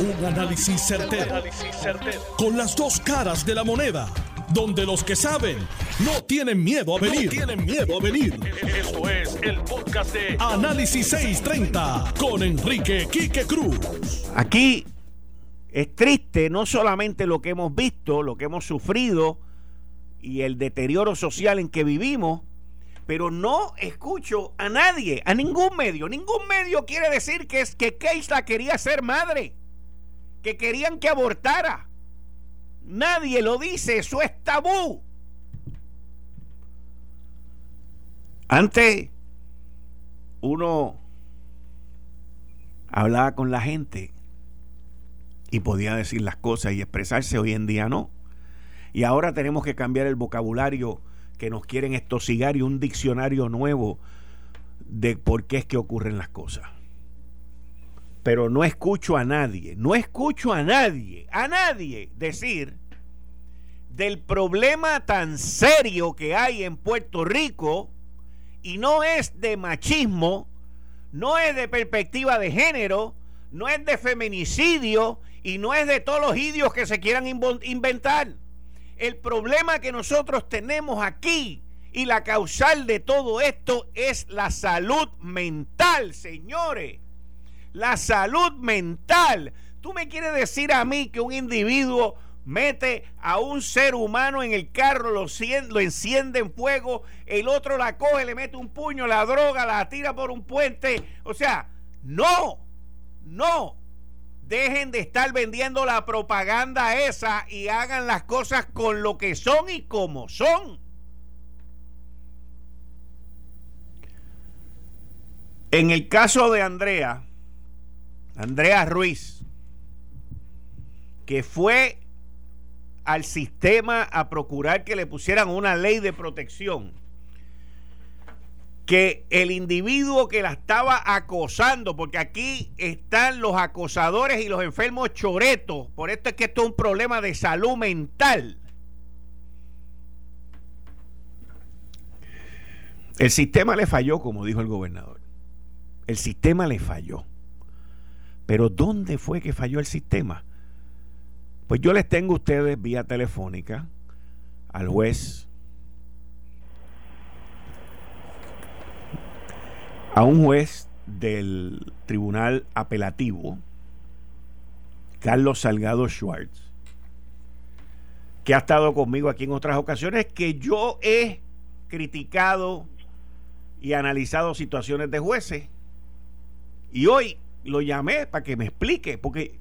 Un análisis certero, Con las dos caras de la moneda. Donde los que saben no tienen miedo a venir. tienen miedo a venir. Esto es el podcast de Análisis 630 con Enrique Quique Cruz. Aquí es triste no solamente lo que hemos visto, lo que hemos sufrido y el deterioro social en que vivimos, pero no escucho a nadie, a ningún medio. Ningún medio quiere decir que es que Keisla quería ser madre, que querían que abortara. Nadie lo dice, eso es tabú. Antes uno hablaba con la gente y podía decir las cosas y expresarse, hoy en día no. Y ahora tenemos que cambiar el vocabulario que nos quieren estosigar y un diccionario nuevo de por qué es que ocurren las cosas. Pero no escucho a nadie, no escucho a nadie, a nadie decir del problema tan serio que hay en Puerto Rico y no es de machismo, no es de perspectiva de género, no es de feminicidio y no es de todos los idios que se quieran inventar. El problema que nosotros tenemos aquí y la causal de todo esto es la salud mental, señores. La salud mental. Tú me quieres decir a mí que un individuo mete a un ser humano en el carro, lo, lo, enciende en fuego, el otro la coge, le mete un puño, la droga, la tira por un puente. O sea, no, no. Dejen de estar vendiendo la propaganda esa y hagan las cosas con lo que son y como son. En el caso de Andrea, Andrea Ruiz, que fue al sistema a procurar que le pusieran una ley de protección que el individuo que la estaba acosando, porque aquí están los acosadores y los enfermos choretos, por esto es que esto es un problema de salud mental. El sistema le falló, como dijo el gobernador. El sistema le falló. Pero ¿dónde fue que falló el sistema? Pues yo les tengo a ustedes vía telefónica al juez a un juez del Tribunal Apelativo, Carlos Salgado Schwartz, que ha estado conmigo aquí en otras ocasiones, que yo he criticado y analizado situaciones de jueces. Y hoy lo llamé para que me explique, porque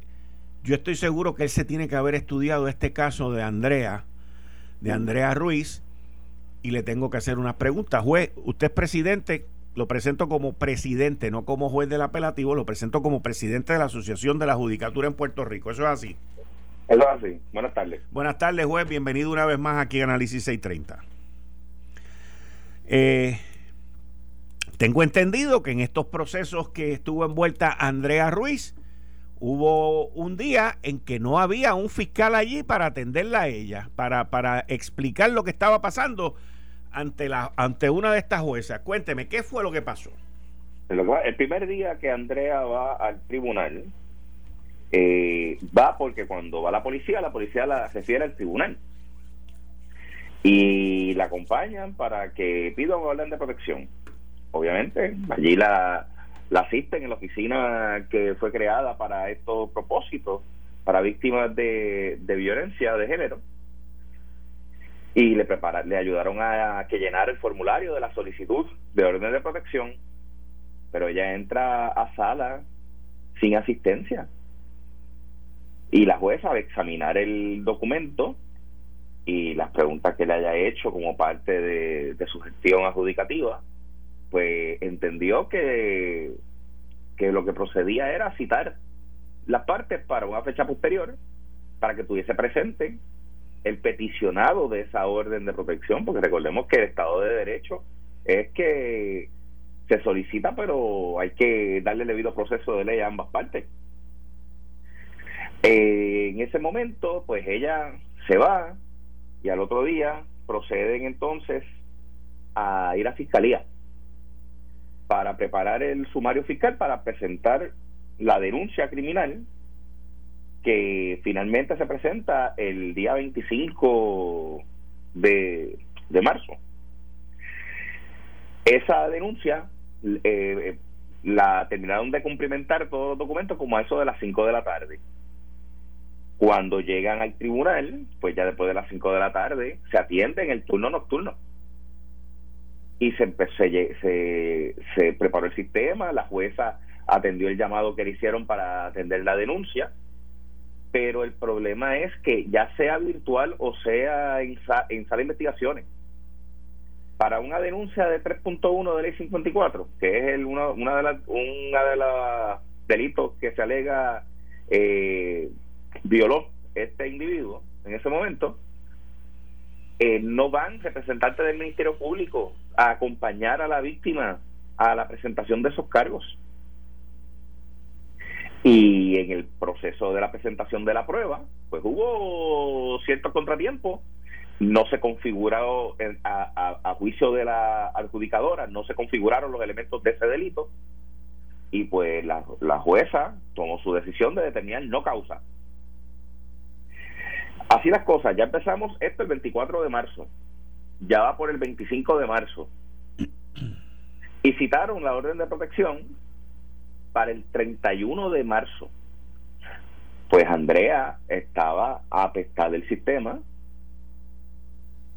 yo estoy seguro que él se tiene que haber estudiado este caso de Andrea, de Andrea Ruiz, y le tengo que hacer unas preguntas. Juez, usted es presidente lo presento como presidente, no como juez del apelativo, lo presento como presidente de la Asociación de la Judicatura en Puerto Rico. ¿Eso es así? Eso es así. Buenas tardes. Buenas tardes, juez. Bienvenido una vez más aquí a Análisis 630. Eh, tengo entendido que en estos procesos que estuvo envuelta Andrea Ruiz, hubo un día en que no había un fiscal allí para atenderla a ella, para, para explicar lo que estaba pasando ante, la, ante una de estas juezas. Cuénteme, ¿qué fue lo que pasó? El primer día que Andrea va al tribunal, eh, va porque cuando va la policía, la policía la refiere al tribunal. Y la acompañan para que pida un orden de protección. Obviamente, allí la, la asisten en la oficina que fue creada para estos propósitos, para víctimas de, de violencia de género y le prepararon, le ayudaron a, que llenara el formulario de la solicitud de orden de protección, pero ella entra a sala sin asistencia. Y la jueza, al examinar el documento y las preguntas que le haya hecho como parte de su gestión adjudicativa, pues entendió que, que lo que procedía era citar las partes para una fecha posterior, para que tuviese presente el peticionado de esa orden de protección, porque recordemos que el Estado de Derecho es que se solicita, pero hay que darle el debido proceso de ley a ambas partes. Eh, en ese momento, pues ella se va y al otro día proceden entonces a ir a fiscalía para preparar el sumario fiscal para presentar la denuncia criminal que finalmente se presenta el día 25 de, de marzo. Esa denuncia eh, la terminaron de cumplimentar todos los documentos como a eso de las 5 de la tarde. Cuando llegan al tribunal, pues ya después de las 5 de la tarde, se atiende en el turno nocturno. Y se, se, se preparó el sistema, la jueza atendió el llamado que le hicieron para atender la denuncia, pero el problema es que ya sea virtual o sea en, sala de investigaciones, para una denuncia de 3.1 de ley 54, que es el, una, una de las una de los delitos que se alega eh, violó este individuo en ese momento, eh, no van representantes del Ministerio Público a acompañar a la víctima a la presentación de esos cargos. Y en el proceso de la presentación de la prueba, pues hubo ciertos contratiempos. No se configuró, a, juicio de la adjudicadora, no se configuraron los elementos de ese delito. Y pues la jueza tomó su decisión de determinar no causa. Así las cosas, ya empezamos esto el 24 de marzo, ya va por el 25 de marzo. Y citaron la orden de protección para el 31 de marzo. Pues Andrea estaba a pescar del sistema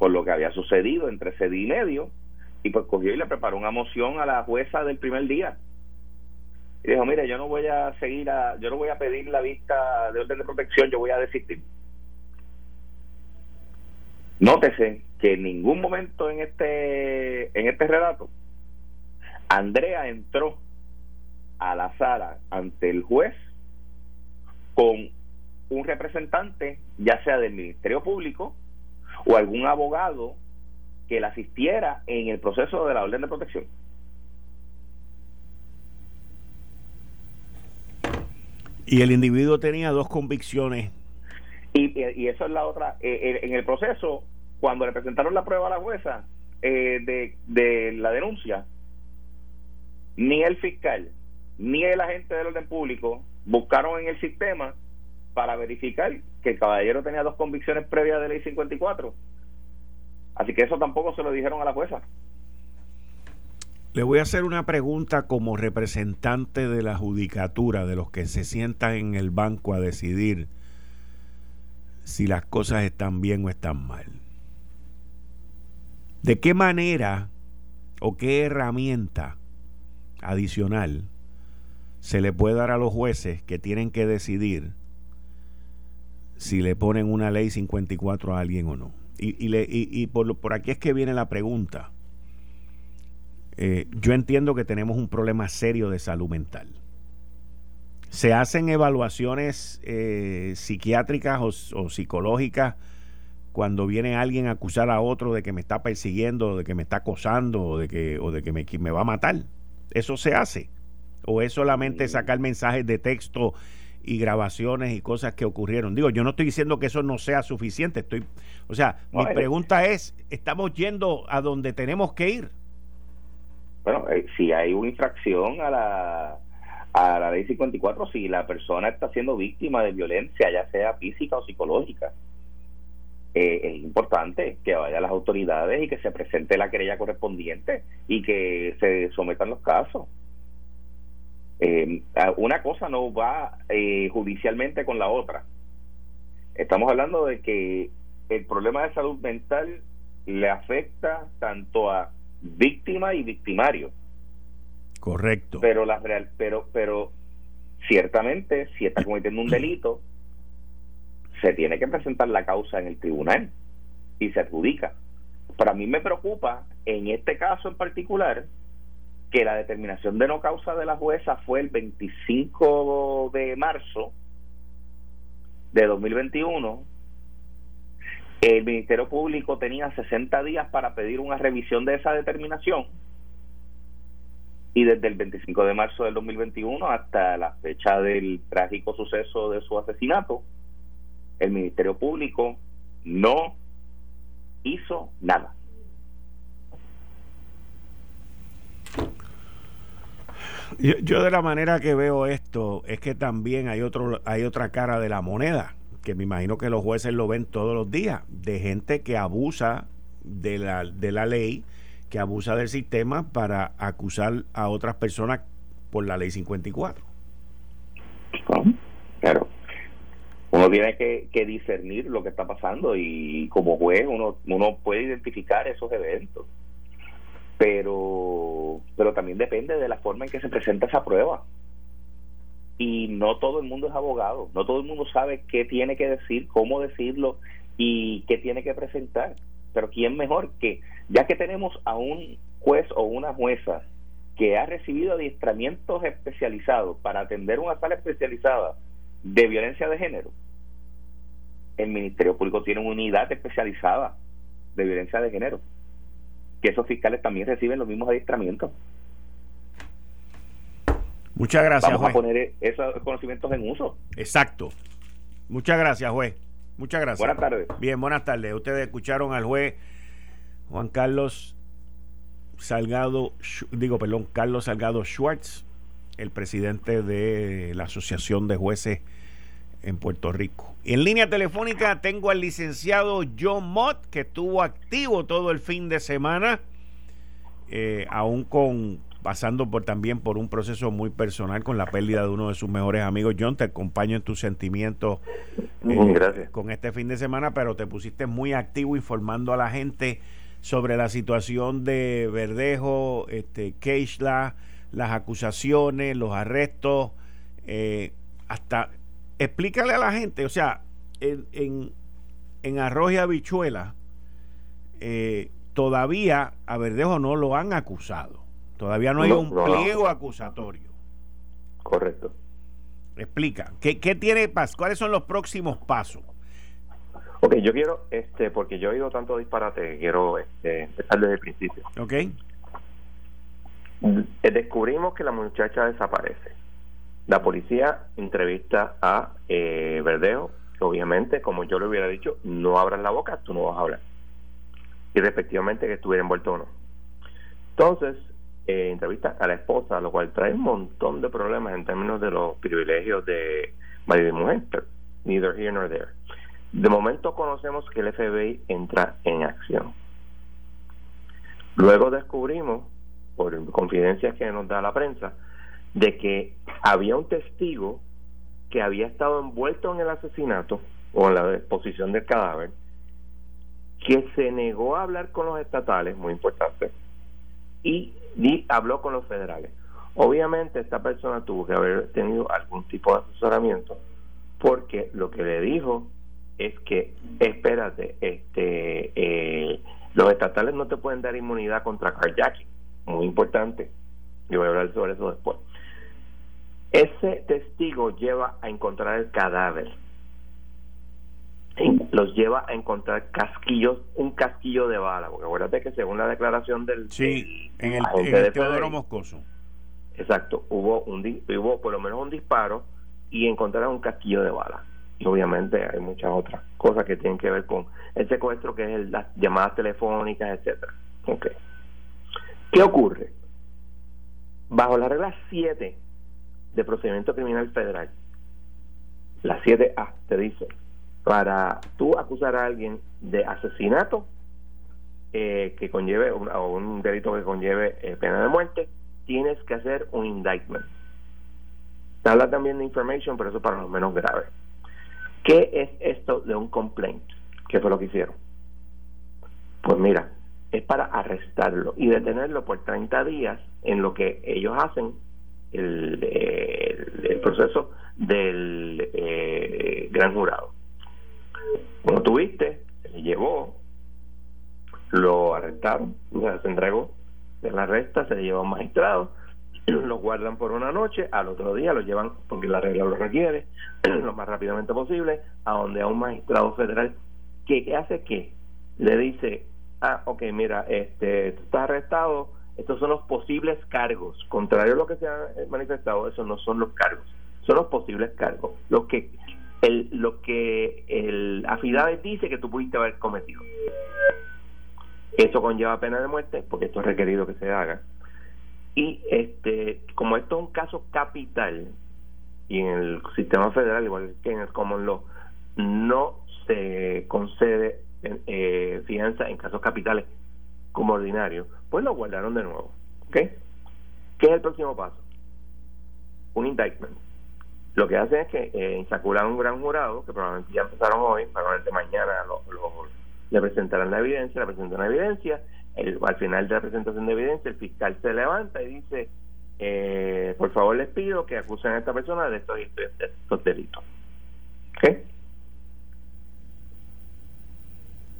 por lo que había sucedido entre ese día y medio y pues cogió y le preparó una moción a la jueza del primer día y dijo mire yo no voy a seguir a yo no voy a pedir la vista de orden de protección yo voy a desistir nótese que en ningún momento en este en este relato Andrea entró a la sala ante el juez con un representante, ya sea del Ministerio Público o algún abogado que la asistiera en el proceso de la orden de protección. Y el individuo tenía dos convicciones. Y, eso es la otra. Eh, eh, en el proceso, cuando le presentaron la prueba a la jueza eh, de, de la denuncia, ni el fiscal ni el agente del orden público buscaron en el sistema para verificar que el caballero tenía dos convicciones previas de ley 54. Así que eso tampoco se lo dijeron a la jueza. Le voy a hacer una pregunta como representante de la judicatura, de los que se sientan en el banco a decidir si las cosas están bien o están mal. ¿De qué manera o qué herramienta adicional se le puede dar a los jueces que tienen que decidir si le ponen una ley 54 a alguien o no. Y, le, y, por, por, aquí es que viene la pregunta. Eh, yo entiendo que tenemos un problema serio de salud mental. Se hacen evaluaciones eh, psiquiátricas o, psicológicas cuando viene alguien a acusar a otro de que me está persiguiendo, de que me está acosando o de que, o de que me, me va a matar. Eso se hace. ¿O es solamente sacar mensajes de texto y grabaciones y cosas que ocurrieron? Digo, yo no estoy diciendo que eso no sea suficiente. Estoy, o sea, mi pregunta es, ¿estamos yendo a donde tenemos que ir? Bueno, eh, si hay una infracción a la, a la ley 54, si la persona está siendo víctima de violencia, ya sea física o psicológica, eh, es importante que vaya a las autoridades y que se presente la querella correspondiente y que se sometan los casos. Eh, una cosa no va eh, judicialmente con la otra. Estamos hablando de que el problema de salud mental le afecta tanto a víctima y victimario. Correcto. Pero la real, pero pero ciertamente si está cometiendo un delito se tiene que presentar la causa en el tribunal y se adjudica. Para mí me preocupa en este caso en particular que la determinación de no causa de la jueza fue el 25 de marzo de 2021. El Ministerio Público tenía 60 días para pedir una revisión de esa determinación y desde el 25 de marzo del 2021 hasta la fecha del trágico suceso de su asesinato, el Ministerio Público no hizo nada. Yo, de la manera que veo esto es que también hay otro hay otra cara de la moneda que me imagino que los jueces lo ven todos los días de gente que abusa de la de la ley que abusa del sistema para acusar a otras personas por la ley 54 claro. Uno tiene que, que, discernir lo que está pasando y como juez uno uno puede identificar esos eventos. Pero pero también depende de la forma en que se presenta esa prueba. Y no todo el mundo es abogado no todo el mundo sabe qué tiene que decir cómo decirlo y qué tiene que presentar. Pero quién mejor que ya que tenemos a un juez o una jueza que ha recibido adiestramientos especializados para atender una sala especializada de violencia de género el Ministerio Público tiene una unidad especializada de violencia de género que esos fiscales también reciben los mismos adiestramientos. Muchas gracias, Vamos a poner esos conocimientos en uso. Exacto. Muchas gracias, juez. Muchas gracias. Buenas tardes. Bien, buenas tardes. Ustedes escucharon al juez Juan Carlos Salgado, digo, perdón, Carlos Salgado Schwartz, el presidente de la Asociación de Jueces en Puerto Rico. En línea telefónica tengo al licenciado John Mott, que estuvo activo todo el fin de semana, eh, aún con pasando por también por un proceso muy personal con la pérdida de uno de sus mejores amigos. John, te acompaño en tus sentimientos eh, con este fin de semana, pero te pusiste muy activo informando a la gente sobre la situación de Verdejo, este, Keishla, las acusaciones, los arrestos, eh, hasta explícale a la gente, o sea, en, en, en arroz y habichuela, eh, todavía a Verdejo no lo han acusado. Todavía no hay un pliego acusatorio. Correcto. Explica, ¿qué, ¿qué tiene? ¿Cuáles son los próximos pasos? Ok, yo quiero, este, porque yo he oído tanto disparate, quiero este, empezar desde el principio. Ok. Eh, descubrimos que la muchacha desaparece. La policía entrevista a eh, Verdejo, obviamente, como yo le hubiera dicho, no abras la boca, tú no vas a hablar. Y respectivamente que estuviera envuelto o no. Entonces, eh, entrevista a la esposa, lo cual trae un montón de problemas en términos de los privilegios de marido y mujer, neither here nor there. De momento conocemos que el FBI entra en acción. Luego descubrimos, por confidencias que nos da la prensa, de que había un testigo que había estado envuelto en el asesinato o en la exposición del cadáver, que se negó a hablar con los estatales, muy importante, y, habló con los federales. Obviamente esta persona tuvo que haber tenido algún tipo de asesoramiento, porque lo que le dijo es que, espérate, este, eh, los estatales no te pueden dar inmunidad contra carjacking, muy importante. Yo voy a hablar sobre eso después. Ese testigo lleva a encontrar el cadáver. Los lleva a encontrar casquillos, un casquillo de bala, porque acuérdate que según la declaración del, sí, en el, en Teodoro Moscoso. Exacto, hubo un hubo por lo menos un disparo y encontraron un casquillo de bala. Obviamente hay muchas otras cosas que tienen que ver con el secuestro, que es las llamadas telefónicas, etcétera. Okay. ¿Qué ocurre? Bajo la regla 7 de procedimiento criminal federal, la 7A, te dice, para tú acusar a alguien de asesinato eh, que conlleve o un delito que conlleve eh, pena de muerte, tienes que hacer un indictment. Habla también de information, pero eso para los menos graves. ¿Qué es esto de un complaint? ¿Qué fue lo que hicieron? Pues mira, es para arrestarlo y detenerlo por 30 días en lo que ellos hacen el, proceso del eh, gran jurado. Como tuviste, se llevó, lo arrestaron, se entregó de la arresta, se llevó a un magistrado, lo guardan por una noche, al otro día lo llevan, porque la regla lo requiere, lo más rápidamente posible, a donde a un magistrado federal que hace que le dice, ah, ok, mira, este, tú estás arrestado, estos son los posibles cargos. Contrario a lo que se ha manifestado, esos no son los cargos, son los posibles cargos. Lo que el, lo que el afidavit dice que tú pudiste haber cometido. Eso conlleva pena de muerte, porque esto es requerido que se haga. Y este, como esto es un caso capital, y en el sistema federal, igual que en el common law, no se concede eh, fianza en casos capitales como ordinario, pues lo guardaron de nuevo. ¿Ok? ¿Qué es el próximo paso? Un indictment. Lo que hacen es que eh, insaculan un gran jurado, que probablemente ya empezaron hoy, probablemente mañana lo, le presentarán la evidencia, le presentan la evidencia, al final de la presentación de evidencia el fiscal se levanta y dice, eh, por favor les pido que acusen a esta persona de estos, de estos delitos. ¿Ok?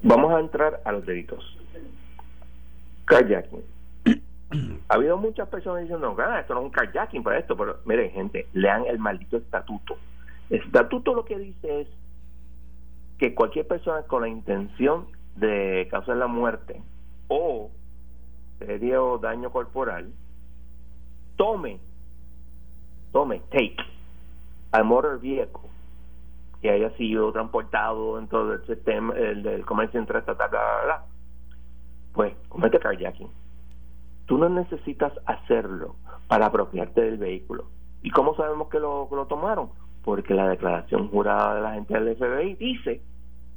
Vamos a entrar a los delitos. Carjacking. Ha habido muchas personas diciendo, ah, esto no es un carjacking para esto, pero miren, gente, lean el maldito estatuto. El estatuto lo que dice es que cualquier persona con la intención de causar la muerte o serio daño corporal tome, tome, take a motor vehicle que haya sido transportado dentro del sistema el, del comercio interestatal, bla, bla, bla, pues comete carjacking. Tú no necesitas hacerlo para apropiarte del vehículo. ¿Y cómo sabemos que lo, lo tomaron? Porque la declaración jurada de la gente del FBI dice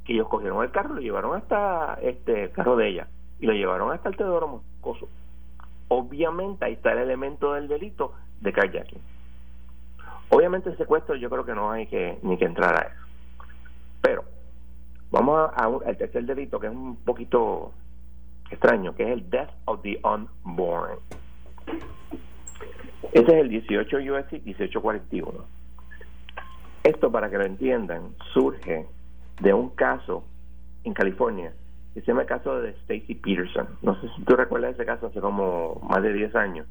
que ellos cogieron el carro, lo llevaron hasta este carro de ella y lo llevaron hasta el Teodoro Moscoso. Obviamente ahí está el elemento del delito de carjacking. Obviamente el secuestro yo creo que no hay que ni que entrar a eso. Pero vamos a, al tercer delito que es un poquito extraño, que es el Death of the Unborn. Ese es el 18 USC 1841. Esto, para que lo entiendan, surge de un caso en California que se llama el caso de Stacy Peterson. No sé si tú recuerdas ese caso hace como más de 10 años.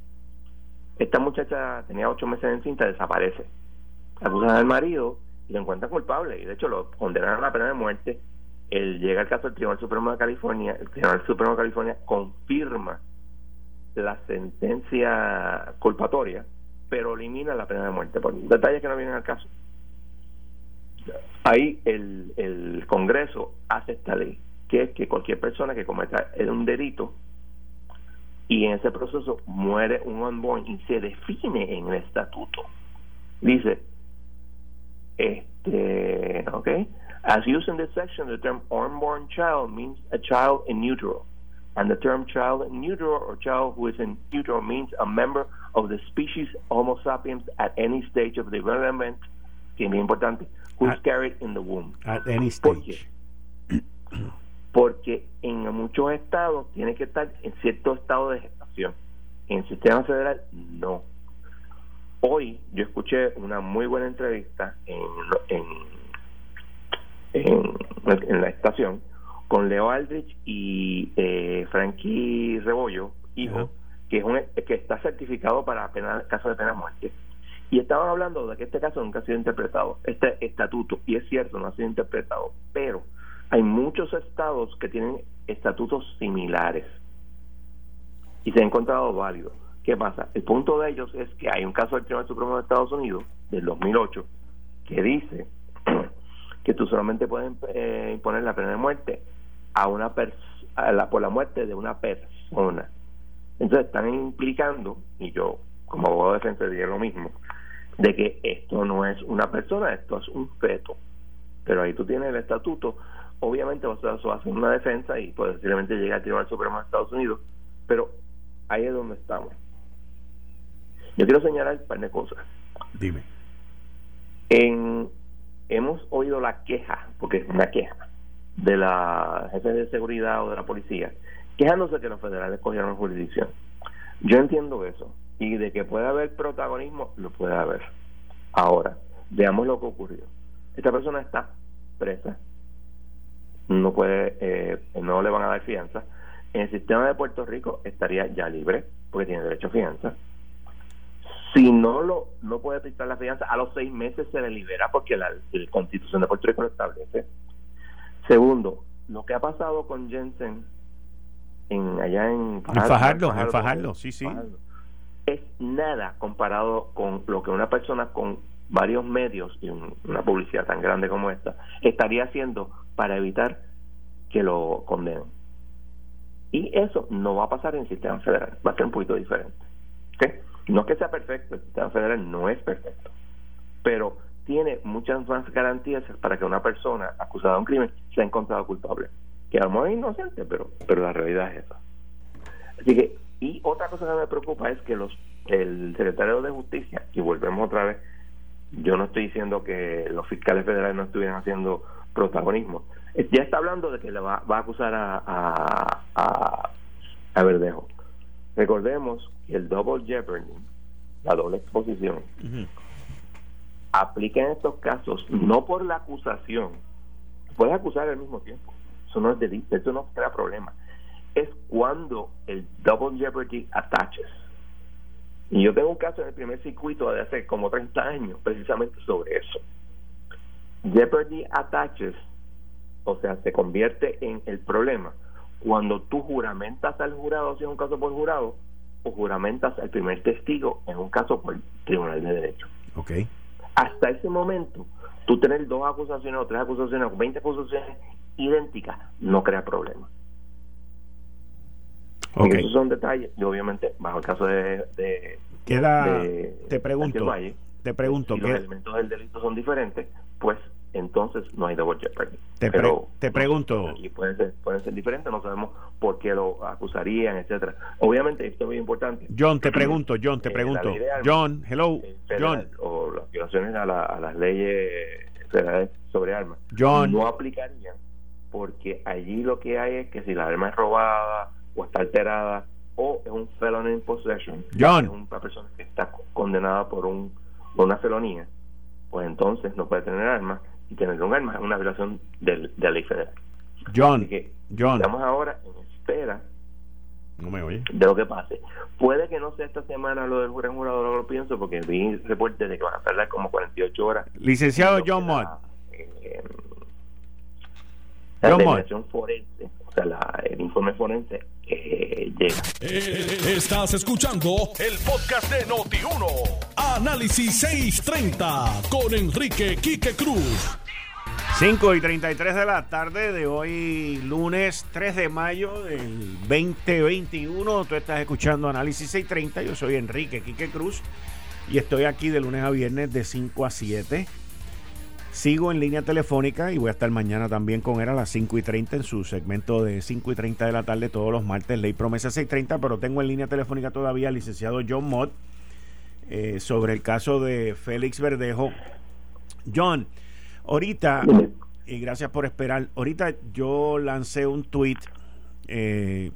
Esta muchacha tenía 8 meses en cinta, desaparece. Acusan al marido y lo encuentran culpable. Y de hecho lo condenaron a la pena de muerte. Él llega al caso del Tribunal Supremo de California. El Tribunal Supremo de California confirma la sentencia culpatoria, pero elimina la pena de muerte. Por detalles que no vienen al caso. Ahí el, el Congreso hace esta ley que es que cualquier persona que cometa un delito y en ese proceso muere un unborn y se define en el estatuto. Dice, este, ok, as used in this section, the term unborn child means a child in utero, and the term child in utero or child who is in utero means a member of the species Homo sapiens at any stage of development, que es muy importante, who is carried in the womb. At any stage. porque en muchos estados tiene que estar en cierto estado de gestación. En el sistema federal no. Hoy yo escuché una muy buena entrevista en, en, la estación con Leo Aldrich y eh, Frankie Rebollo, hijo, que es un, que está certificado para pena, caso de pena de muerte. Y estaban hablando de que este caso nunca ha sido interpretado, este estatuto, y es cierto, no ha sido interpretado, pero hay muchos estados que tienen estatutos similares y se ha encontrado válido. ¿Qué pasa? El punto de ellos es que hay un caso del Tribunal Supremo de Estados Unidos del 2008 que dice que tú solamente puedes eh, imponer la pena de muerte a una la, por la muerte de una persona. Entonces están implicando, y yo como abogado de defensa diría lo mismo, de que esto no es una persona, esto es un feto. Pero ahí tú tienes el estatuto obviamente vas a hacer una defensa y posiblemente llegar al Tribunal Supremo de Estados Unidos, pero ahí es donde estamos. Yo quiero señalar un par de cosas. Dime. En, hemos oído la queja, porque es una queja, de la jefe de seguridad o de la policía, quejándose que los federales cogieron jurisdicción. Yo entiendo eso, y de que puede haber protagonismo, lo puede haber. Ahora, veamos lo que ocurrió. Esta persona está presa no puede, eh, no le van a dar fianza. En el sistema de Puerto Rico estaría ya libre, porque tiene derecho a fianza. Si no lo no puede prestar la fianza, a los seis meses se le libera porque la, Constitución de Puerto Rico lo establece. Segundo, lo que ha pasado con Jensen en allá en Fajardo, en Fajardo, sí, sí. es nada comparado con lo que una persona con varios medios y una publicidad tan grande como esta estaría haciendo para evitar que lo condenen. Y eso no va a pasar en el sistema federal, va a ser un poquito diferente. No es que sea perfecto, el sistema federal no es perfecto, pero tiene muchas más garantías para que una persona acusada de un crimen sea encontrada culpable. Que a lo mejor es inocente, pero, pero la realidad es esa. Así que, y otra cosa que me preocupa es que los el secretario de Justicia, y volvemos otra vez, yo no estoy diciendo que los fiscales federales no estuvieran haciendo protagonismo, ya está hablando de que le va, va a acusar a, a, a, Verdejo. Recordemos que el double jeopardy, la doble exposición, aplica en estos casos no por la acusación, puedes acusar al mismo tiempo, eso no es delito, eso no crea problema, es cuando el double jeopardy attaches. Y yo tengo un caso en el primer circuito de hace como 30 años, precisamente sobre eso. Jeopardy attaches, o sea, se convierte en el problema cuando tú juramentas al jurado, si es un caso por jurado, o juramentas al primer testigo en un caso por tribunal de derecho. Okay. Hasta ese momento, tú tener dos acusaciones o tres acusaciones o 20 acusaciones idénticas no crea problema. Okay. esos son detalles y obviamente bajo el caso de, de queda te pregunto te pregunto si los elementos del delito son diferentes pues entonces no hay double jeopardy. Te, Pero, te pregunto. Y puede ser, puede ser diferente, no sabemos por qué lo acusarían, etcétera. Obviamente, esto es muy importante. John, te pregunto, John, te eh, pregunto. John, hello, John. O las violaciones a, la, a las leyes federales sobre armas. John. No aplicarían porque allí lo que hay es que si la arma es robada o está alterada o es un felon in possession, John. es una persona que está condenada por un por una felonía, pues entonces no puede tener armas y tener un arma es una violación de la ley federal. John, John. Estamos ahora en espera no me oye. de lo que pase. Puede que no sea esta semana lo del juez jurado, no lo pienso, porque vi reportes de que van a tardar como 48 horas. Licenciado John Mott. Eh, la John forense, o sea, la, el informe forense eh, llega. Eh, estás escuchando el podcast de Noti1. Análisis 630 con Enrique Quique Cruz. 5 y 33 de la tarde de hoy, lunes 3 de mayo del 2021. Tú estás escuchando Análisis 630. Yo soy Enrique Quique Cruz y estoy aquí de lunes a viernes de 5 a 7. Sigo en línea telefónica y voy a estar mañana también con él a las 5 y 30 en su segmento de 5 y 30 de la tarde todos los martes, Ley Promesa 630, pero tengo en línea telefónica todavía al licenciado John Mott eh, sobre el caso de Félix Verdejo. John, ahorita, y gracias por esperar, ahorita yo lancé un tweet eh,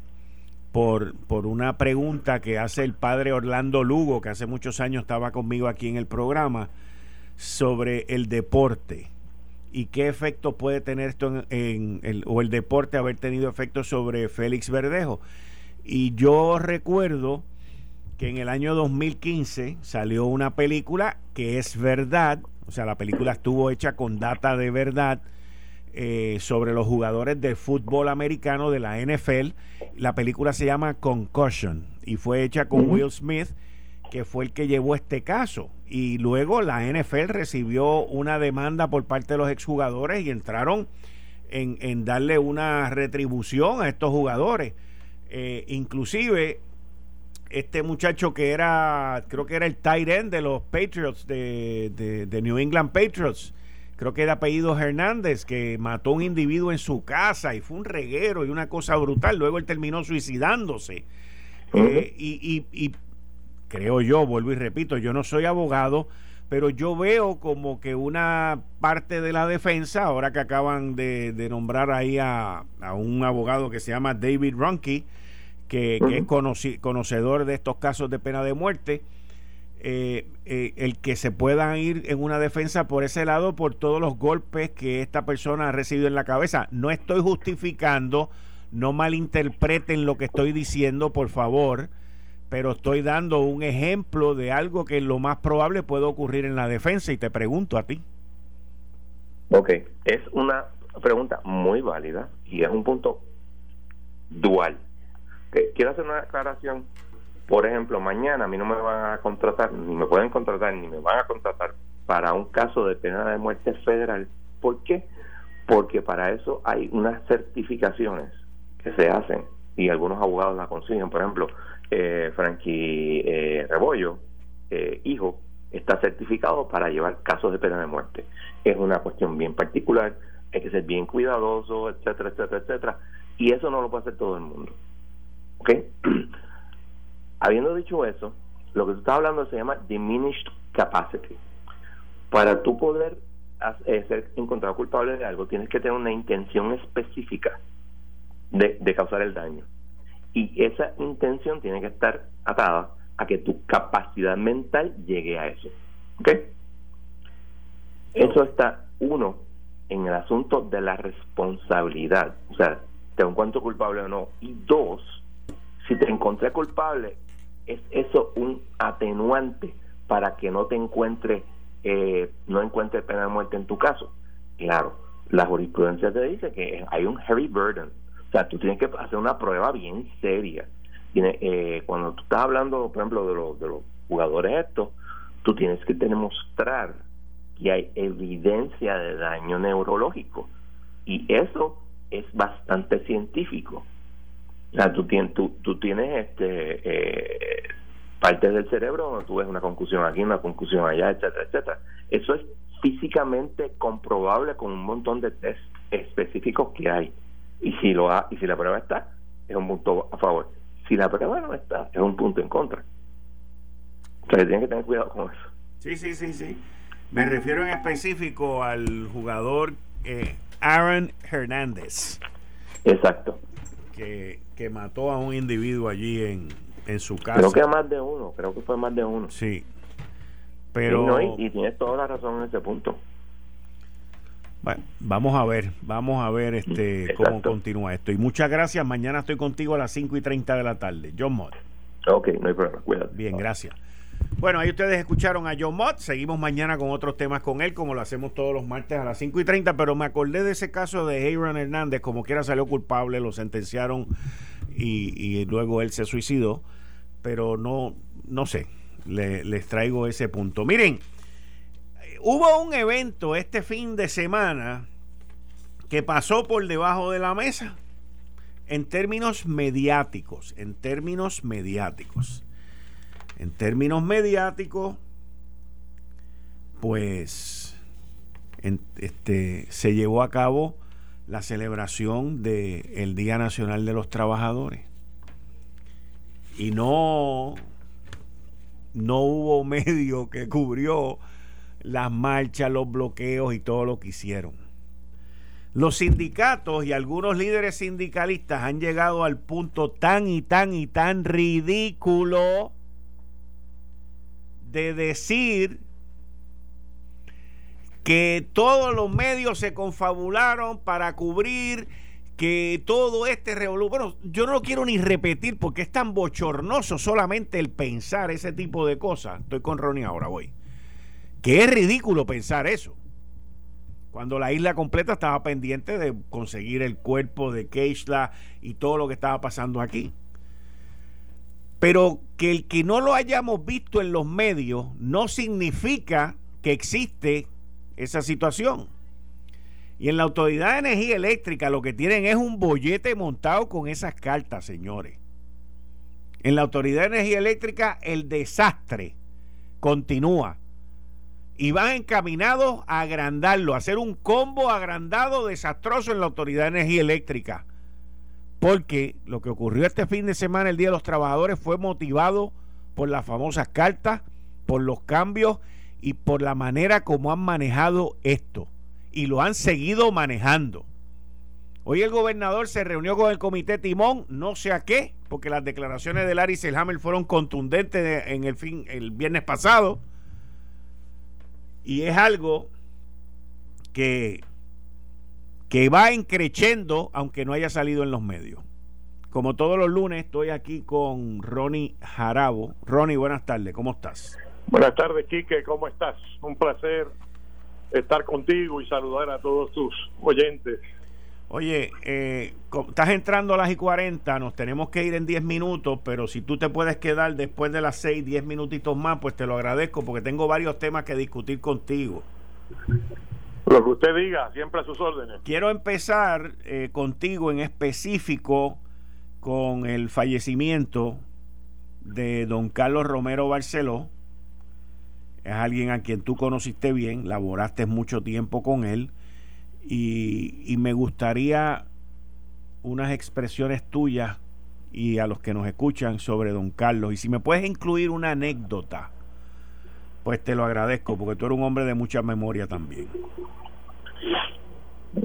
por, por una pregunta que hace el padre Orlando Lugo, que hace muchos años estaba conmigo aquí en el programa, sobre el deporte y qué efecto puede tener esto en, el, o el deporte haber tenido efecto sobre Félix Verdejo. Y yo recuerdo que en el año 2015 salió una película que es verdad, o sea, la película estuvo hecha con data de verdad eh, sobre los jugadores del fútbol americano de la NFL. La película se llama Concussion y fue hecha con Will Smith, que fue el que llevó este caso. Y luego la NFL recibió una demanda por parte de los exjugadores y entraron en, en darle una retribución a estos jugadores. Eh, inclusive este muchacho que era, creo que era el tight end de los Patriots, de, de, New England Patriots, creo que era apellido Hernández, que mató a un individuo en su casa y fue un reguero y una cosa brutal. Luego él terminó suicidándose. Eh, y, y, creo yo, vuelvo y repito, yo no soy abogado, pero yo veo como que una parte de la defensa, ahora que acaban de, de nombrar ahí a, a, un abogado que se llama David Ronke, que, es conocedor de estos casos de pena de muerte, eh, eh, el que se puedan ir en una defensa por ese lado por todos los golpes que esta persona ha recibido en la cabeza. No estoy justificando, no malinterpreten lo que estoy diciendo, por favor, pero estoy dando un ejemplo de algo que lo más probable puede ocurrir en la defensa y te pregunto a ti. Ok, es una pregunta muy válida y es un punto dual quiero hacer una aclaración. Por ejemplo, mañana a mí no me van a contratar, ni me pueden contratar, ni me van a contratar para un caso de pena de muerte federal. ¿Por qué? Porque para eso hay unas certificaciones que se hacen y algunos abogados la consiguen. Por ejemplo, eh, Frankie eh, Rebollo, eh, hijo, está certificado para llevar casos de pena de muerte. Es una cuestión bien particular, hay que ser bien cuidadoso, etcétera, etcétera, etcétera. Y eso no lo puede hacer todo el mundo. ¿Ok? Habiendo dicho eso, lo que tú estás hablando se llama diminished capacity. Para tú poder eh, ser encontrado culpable de algo, tienes que tener una intención específica de, de causar el daño. Y esa intención tiene que estar atada a que tu capacidad mental llegue a eso. ¿Ok? Eso está, uno, en el asunto de la responsabilidad. O sea, te encuentro culpable o no. Y dos, si te encontré culpable, es eso un atenuante para que no te encuentre, eh, no encuentre pena de muerte en tu caso. Claro, la jurisprudencia te dice que hay un heavy burden. O sea, tú tienes que hacer una prueba bien seria. Tiene, eh, cuando tú estás hablando, por ejemplo, de, los de los jugadores estos, tú tienes que demostrar que hay evidencia de daño neurológico. Y eso es bastante científico. O sea, tú tienes, tú, tú tienes este, eh, partes del cerebro donde tú ves una concusión aquí, una concusión allá, etcétera, etcétera. Eso es físicamente comprobable con un montón de test específicos que hay. Y si lo ha, y si la prueba está, es un punto a favor. Si la prueba no está, es un punto en contra. O sea, tienen que tener cuidado con eso. Sí, sí, sí, sí. Me refiero en específico al jugador eh, Aaron Hernández. Exacto. Que, que mató a un individuo allí en, en su casa. Creo que más de uno, creo que fue más de uno. Sí. Pero... Y, y, tienes toda la razón en ese punto. Bueno, vamos a ver, vamos a ver este cómo continúa esto. Y muchas gracias. Mañana estoy contigo a las 5 y 30 de la tarde. John Mott. Ok, no hay problema. Cuídate. Bien, gracias. Bueno, ahí ustedes escucharon a John Mott. Seguimos mañana con otros temas con él, como lo hacemos todos los martes a las 5 y 30. Pero me acordé de ese caso de Aaron Hernández, como quiera salió culpable, lo sentenciaron y, y luego él se suicidó. Pero no, no sé, le, les traigo ese punto. Miren, hubo un evento este fin de semana que pasó por debajo de la mesa en términos mediáticos, en términos mediáticos. En términos mediáticos, pues en, este, se llevó a cabo la celebración del Día Nacional de los Trabajadores. Y no, no hubo medio que cubrió las marchas, los bloqueos y todo lo que hicieron. Los sindicatos y algunos líderes sindicalistas han llegado al punto tan y tan y tan ridículo de decir que todos los medios se confabularon para cubrir que todo este revolución, bueno, yo no lo quiero ni repetir porque es tan bochornoso solamente el pensar ese tipo de cosas. Estoy con Ronnie ahora, voy. Que es ridículo pensar eso. Cuando la isla completa estaba pendiente de conseguir el cuerpo de Keishla y todo lo que estaba pasando aquí. Pero que el que no lo hayamos visto en los medios no significa que existe esa situación. Y en la Autoridad de Energía Eléctrica lo que tienen es un bollete montado con esas cartas, señores. En la Autoridad de Energía Eléctrica el desastre continúa. Y van encaminados a agrandarlo, a hacer un combo agrandado desastroso en la Autoridad de Energía Eléctrica. Porque lo que ocurrió este fin de semana, el Día de los Trabajadores, fue motivado por las famosas cartas, por los cambios y por la manera como han manejado esto. Y lo han seguido manejando. Hoy el gobernador se reunió con el comité Timón, no sé a qué, porque las declaraciones de Larry Selhammer fueron contundentes en el fin el viernes pasado. Y es algo que que va encrechendo aunque no haya salido en los medios. Como todos los lunes, estoy aquí con Ronnie Jarabo. Ronnie, buenas tardes, ¿cómo estás? Buenas tardes, Quique, ¿cómo estás? Un placer estar contigo y saludar a todos tus oyentes. Oye, eh, estás entrando a las y 40, nos tenemos que ir en 10 minutos, pero si tú te puedes quedar después de las 6, 10 minutitos más, pues te lo agradezco porque tengo varios temas que discutir contigo. Lo que usted diga, siempre a sus órdenes. Quiero empezar eh, contigo en específico con el fallecimiento de don Carlos Romero Barceló. Es alguien a quien tú conociste bien, laboraste mucho tiempo con él y, y me gustaría unas expresiones tuyas y a los que nos escuchan sobre don Carlos. Y si me puedes incluir una anécdota, pues te lo agradezco, porque tú eres un hombre de mucha memoria también.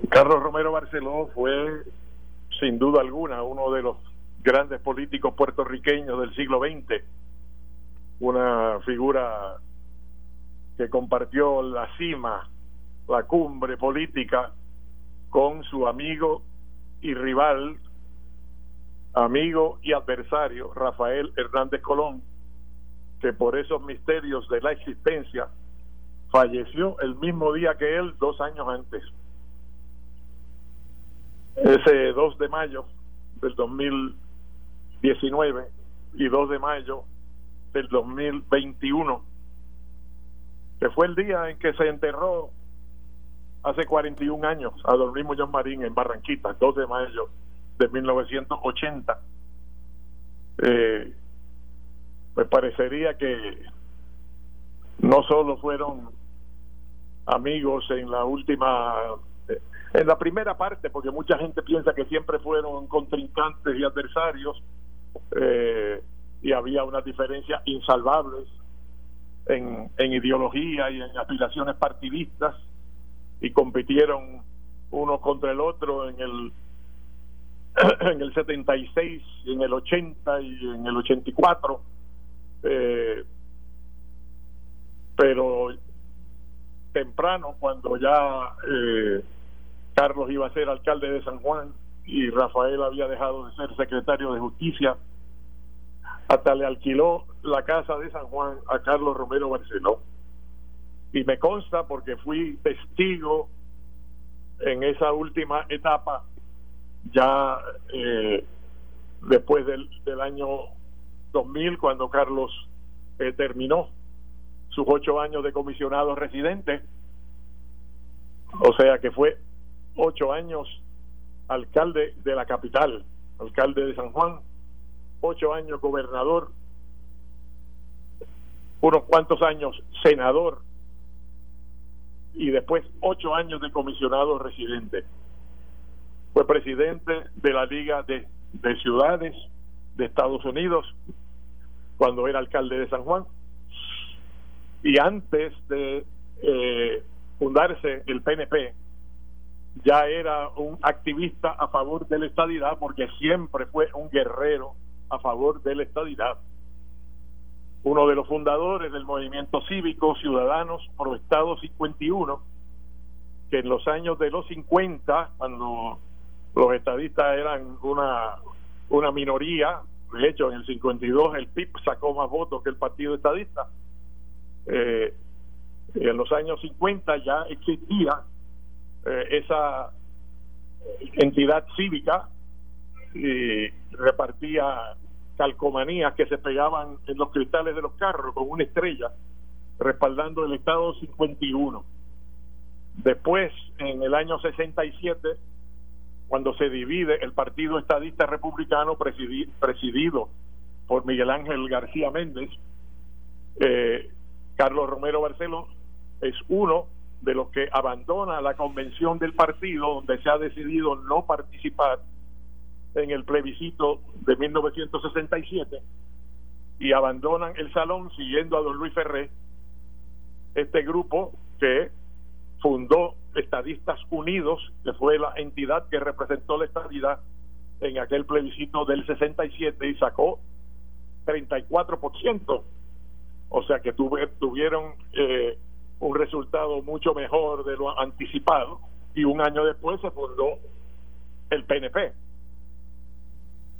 Carlos Romero Barceló fue, sin duda alguna, uno de los grandes políticos puertorriqueños del siglo XX, una figura que compartió la cima, la cumbre política con su amigo y rival, amigo y adversario, Rafael Hernández Colón, que por esos misterios de la existencia falleció el mismo día que él, dos años antes. Ese 2 de mayo del 2019 y 2 de mayo del 2021, que fue el día en que se enterró hace 41 años a Luis Muñoz Marín en Barranquita, 2 de mayo de 1980. Eh, pues parecería que no solo fueron amigos en la última, eh, en la primera parte, porque mucha gente piensa que siempre fueron contrincantes y adversarios, eh, y había unas diferencias insalvables en, en ideología y en aspiraciones partidistas y compitieron uno contra el otro en el en el 76 en el 80 y en el 84 eh, pero temprano cuando ya eh, Carlos iba a ser alcalde de San Juan y Rafael había dejado de ser secretario de justicia hasta le alquiló la casa de San Juan a Carlos Romero Barceló y me consta porque fui testigo en esa última etapa ya eh, después del, del, año 2000 cuando Carlos eh, terminó sus ocho años de comisionado residente. O sea que fue ocho años alcalde de la capital alcalde de San Juan ocho años gobernador unos cuantos años senador y después ocho años de comisionado residente. Fue presidente de la Liga de, de Ciudades de Estados Unidos cuando era alcalde de San Juan. Y antes de eh, fundarse el PNP, ya era un activista a favor de la estadidad porque siempre fue un guerrero a favor de la estadidad uno de los fundadores del movimiento cívico Ciudadanos Pro Estado 51, que en los años de los 50, cuando los estadistas eran una, una minoría, de hecho en el 52 el PIB sacó más votos que el Partido Estadista, eh, en los años 50 ya existía eh, esa entidad cívica y repartía calcomanías que se pegaban en los cristales de los carros con una estrella respaldando el Estado 51. Después, en el año 67, cuando se divide el Partido Estadista Republicano presidido por Miguel Ángel García Méndez, eh, Carlos Romero Barceló es uno de los que abandona la convención del partido donde se ha decidido no participar en el plebiscito de 1967 y abandonan el salón siguiendo a don Luis Ferré, este grupo que fundó Estadistas Unidos, que fue la entidad que representó la estabilidad en aquel plebiscito del 67 y sacó 34%. O sea que tuvieron eh, un resultado mucho mejor de lo anticipado y un año después se fundó el PNP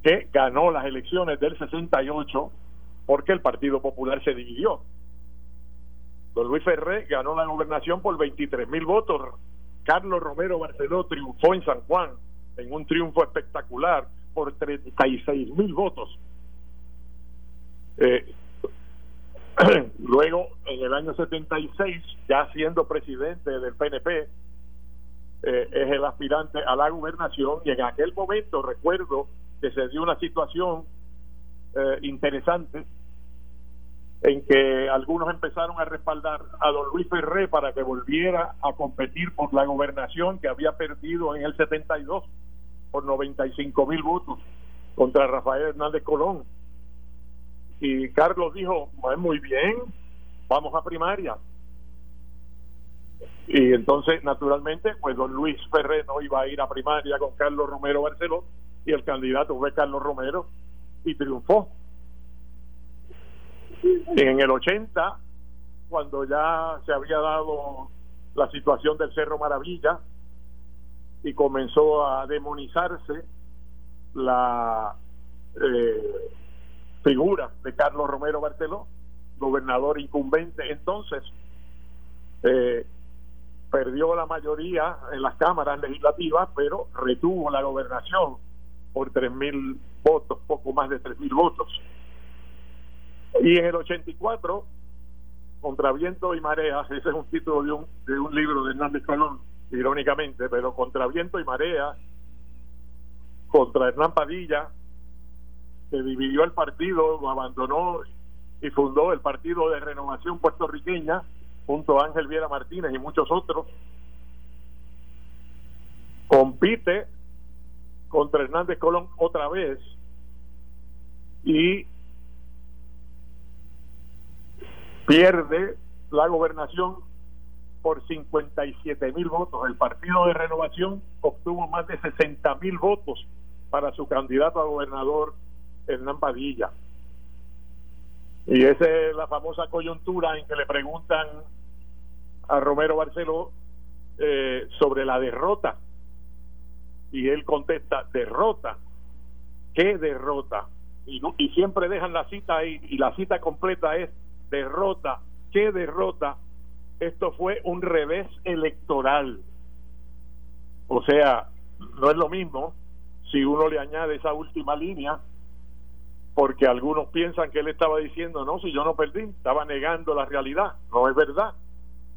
que ganó las elecciones del 68 porque el Partido Popular se dividió. Don Luis Ferré ganó la gobernación por 23 mil votos. Carlos Romero Barceló triunfó en San Juan en un triunfo espectacular por 36 mil votos. Eh, luego, en el año 76, ya siendo presidente del PNP, eh, es el aspirante a la gobernación y en aquel momento recuerdo que se dio una situación eh, interesante en que algunos empezaron a respaldar a don Luis Ferré para que volviera a competir por la gobernación que había perdido en el 72 por 95 mil votos contra Rafael Hernández Colón. Y Carlos dijo, muy bien, vamos a primaria. Y entonces, naturalmente, pues don Luis Ferré no iba a ir a primaria con Carlos Romero Barceló y el candidato fue Carlos Romero y triunfó. En el 80, cuando ya se había dado la situación del Cerro Maravilla y comenzó a demonizarse la eh, figura de Carlos Romero Barceló, gobernador incumbente entonces, eh, perdió la mayoría en las cámaras legislativas, pero retuvo la gobernación por tres mil votos, poco más de tres mil votos. Y en el 84, Contra Viento y Mareas, ese es un título de un, de un libro de Hernández Colón, irónicamente, pero Contra Viento y Mareas, contra Hernán Padilla, se dividió el partido, lo abandonó y fundó el Partido de Renovación Puertorriqueña junto a Ángel Viera Martínez y muchos otros. Compite contra Hernández Colón otra vez y pierde la gobernación por 57 mil votos. El Partido de Renovación obtuvo más de 60 mil votos para su candidato a gobernador Hernán Padilla. Y esa es la famosa coyuntura en que le preguntan a Romero Barceló eh, sobre la derrota. Y él contesta, derrota. ¿Qué derrota? Y, siempre dejan la cita ahí, y la cita completa es derrota. ¿Qué derrota? Esto fue un revés electoral. O sea, no es lo mismo si uno le añade esa última línea porque algunos piensan que él estaba diciendo, no, si yo no perdí, estaba negando la realidad. No es verdad.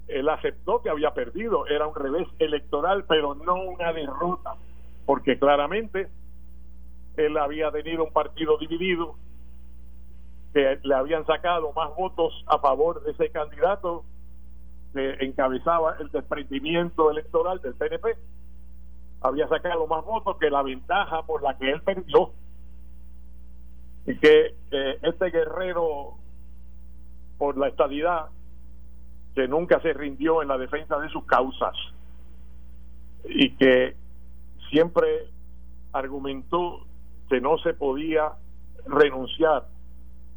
Él aceptó que había perdido, era un revés electoral, pero no una derrota, porque claramente él había tenido un partido dividido, que le habían sacado más votos a favor de ese candidato que encabezaba el desprendimiento electoral del PNP. Había sacado más votos que la ventaja por la que él perdió y que este guerrero por la estabilidad que nunca se rindió en la defensa de sus causas y que siempre argumentó que no se podía renunciar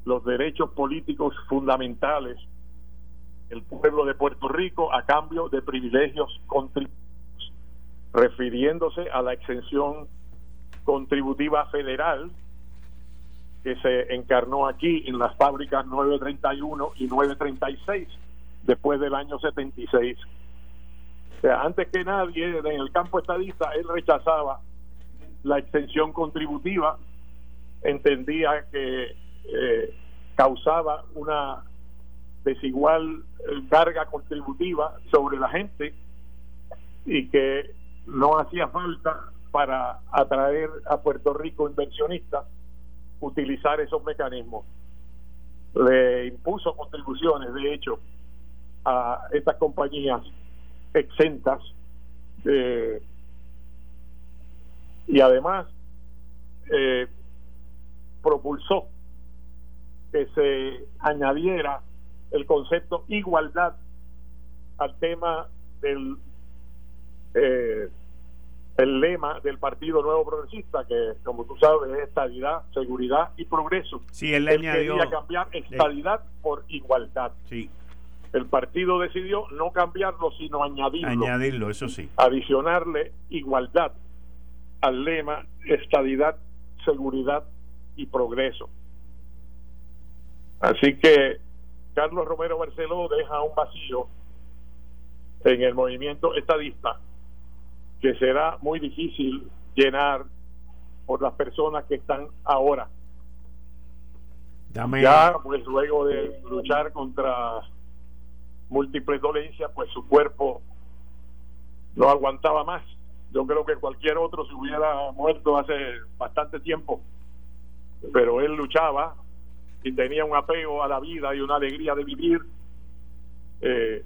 los derechos políticos fundamentales del pueblo de Puerto Rico a cambio de privilegios contributivos, refiriéndose a la exención contributiva federal que se encarnó aquí en las fábricas 931 y 936 después del año 76. Sea, antes que nadie en el campo estadista, él rechazaba la extensión contributiva, entendía que eh, causaba una desigual eh, carga contributiva sobre la gente y que no hacía falta para atraer a Puerto Rico inversionistas utilizar esos mecanismos. Le impuso contribuciones, de hecho, a estas compañías exentas eh, y además eh, propulsó que se añadiera el concepto igualdad al tema del eh, el lema del Partido Nuevo Progresista, que como tú sabes es estabilidad, seguridad y progreso. Sí, él, quería cambiar estabilidad por igualdad. Sí. El partido decidió no cambiarlo, sino añadirlo. Añadirlo, eso sí. Adicionarle igualdad al lema estabilidad, seguridad y progreso. Así que Carlos Romero Barceló deja un vacío en el movimiento estadista que será muy difícil llenar por las personas que están ahora. Ya, pues luego de luchar contra múltiples dolencias, pues su cuerpo no aguantaba más. Yo creo que cualquier otro se hubiera muerto hace bastante tiempo. pero él luchaba y tenía un apego a la vida y una alegría de vivir, eh,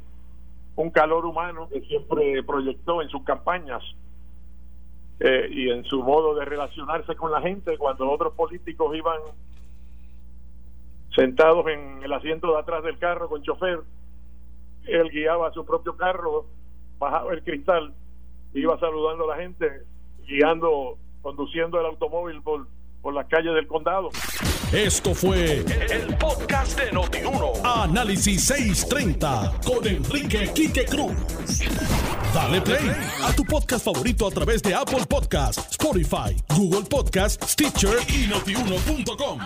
un calor humano que siempre proyectó en sus campañas eh, y en su modo de relacionarse con la gente cuando otros políticos iban sentados en el asiento de atrás del carro con chofer, él guiaba su propio carro, bajaba el cristal, iba saludando a la gente, guiando, conduciendo el automóvil por, por las calles del condado. Esto fue el, podcast de Notiuno. Análisis 630 con Enrique Quique Cruz. Dale play a tu podcast favorito a través de Apple Podcasts, Spotify, Google Podcasts, Stitcher y notiuno.com.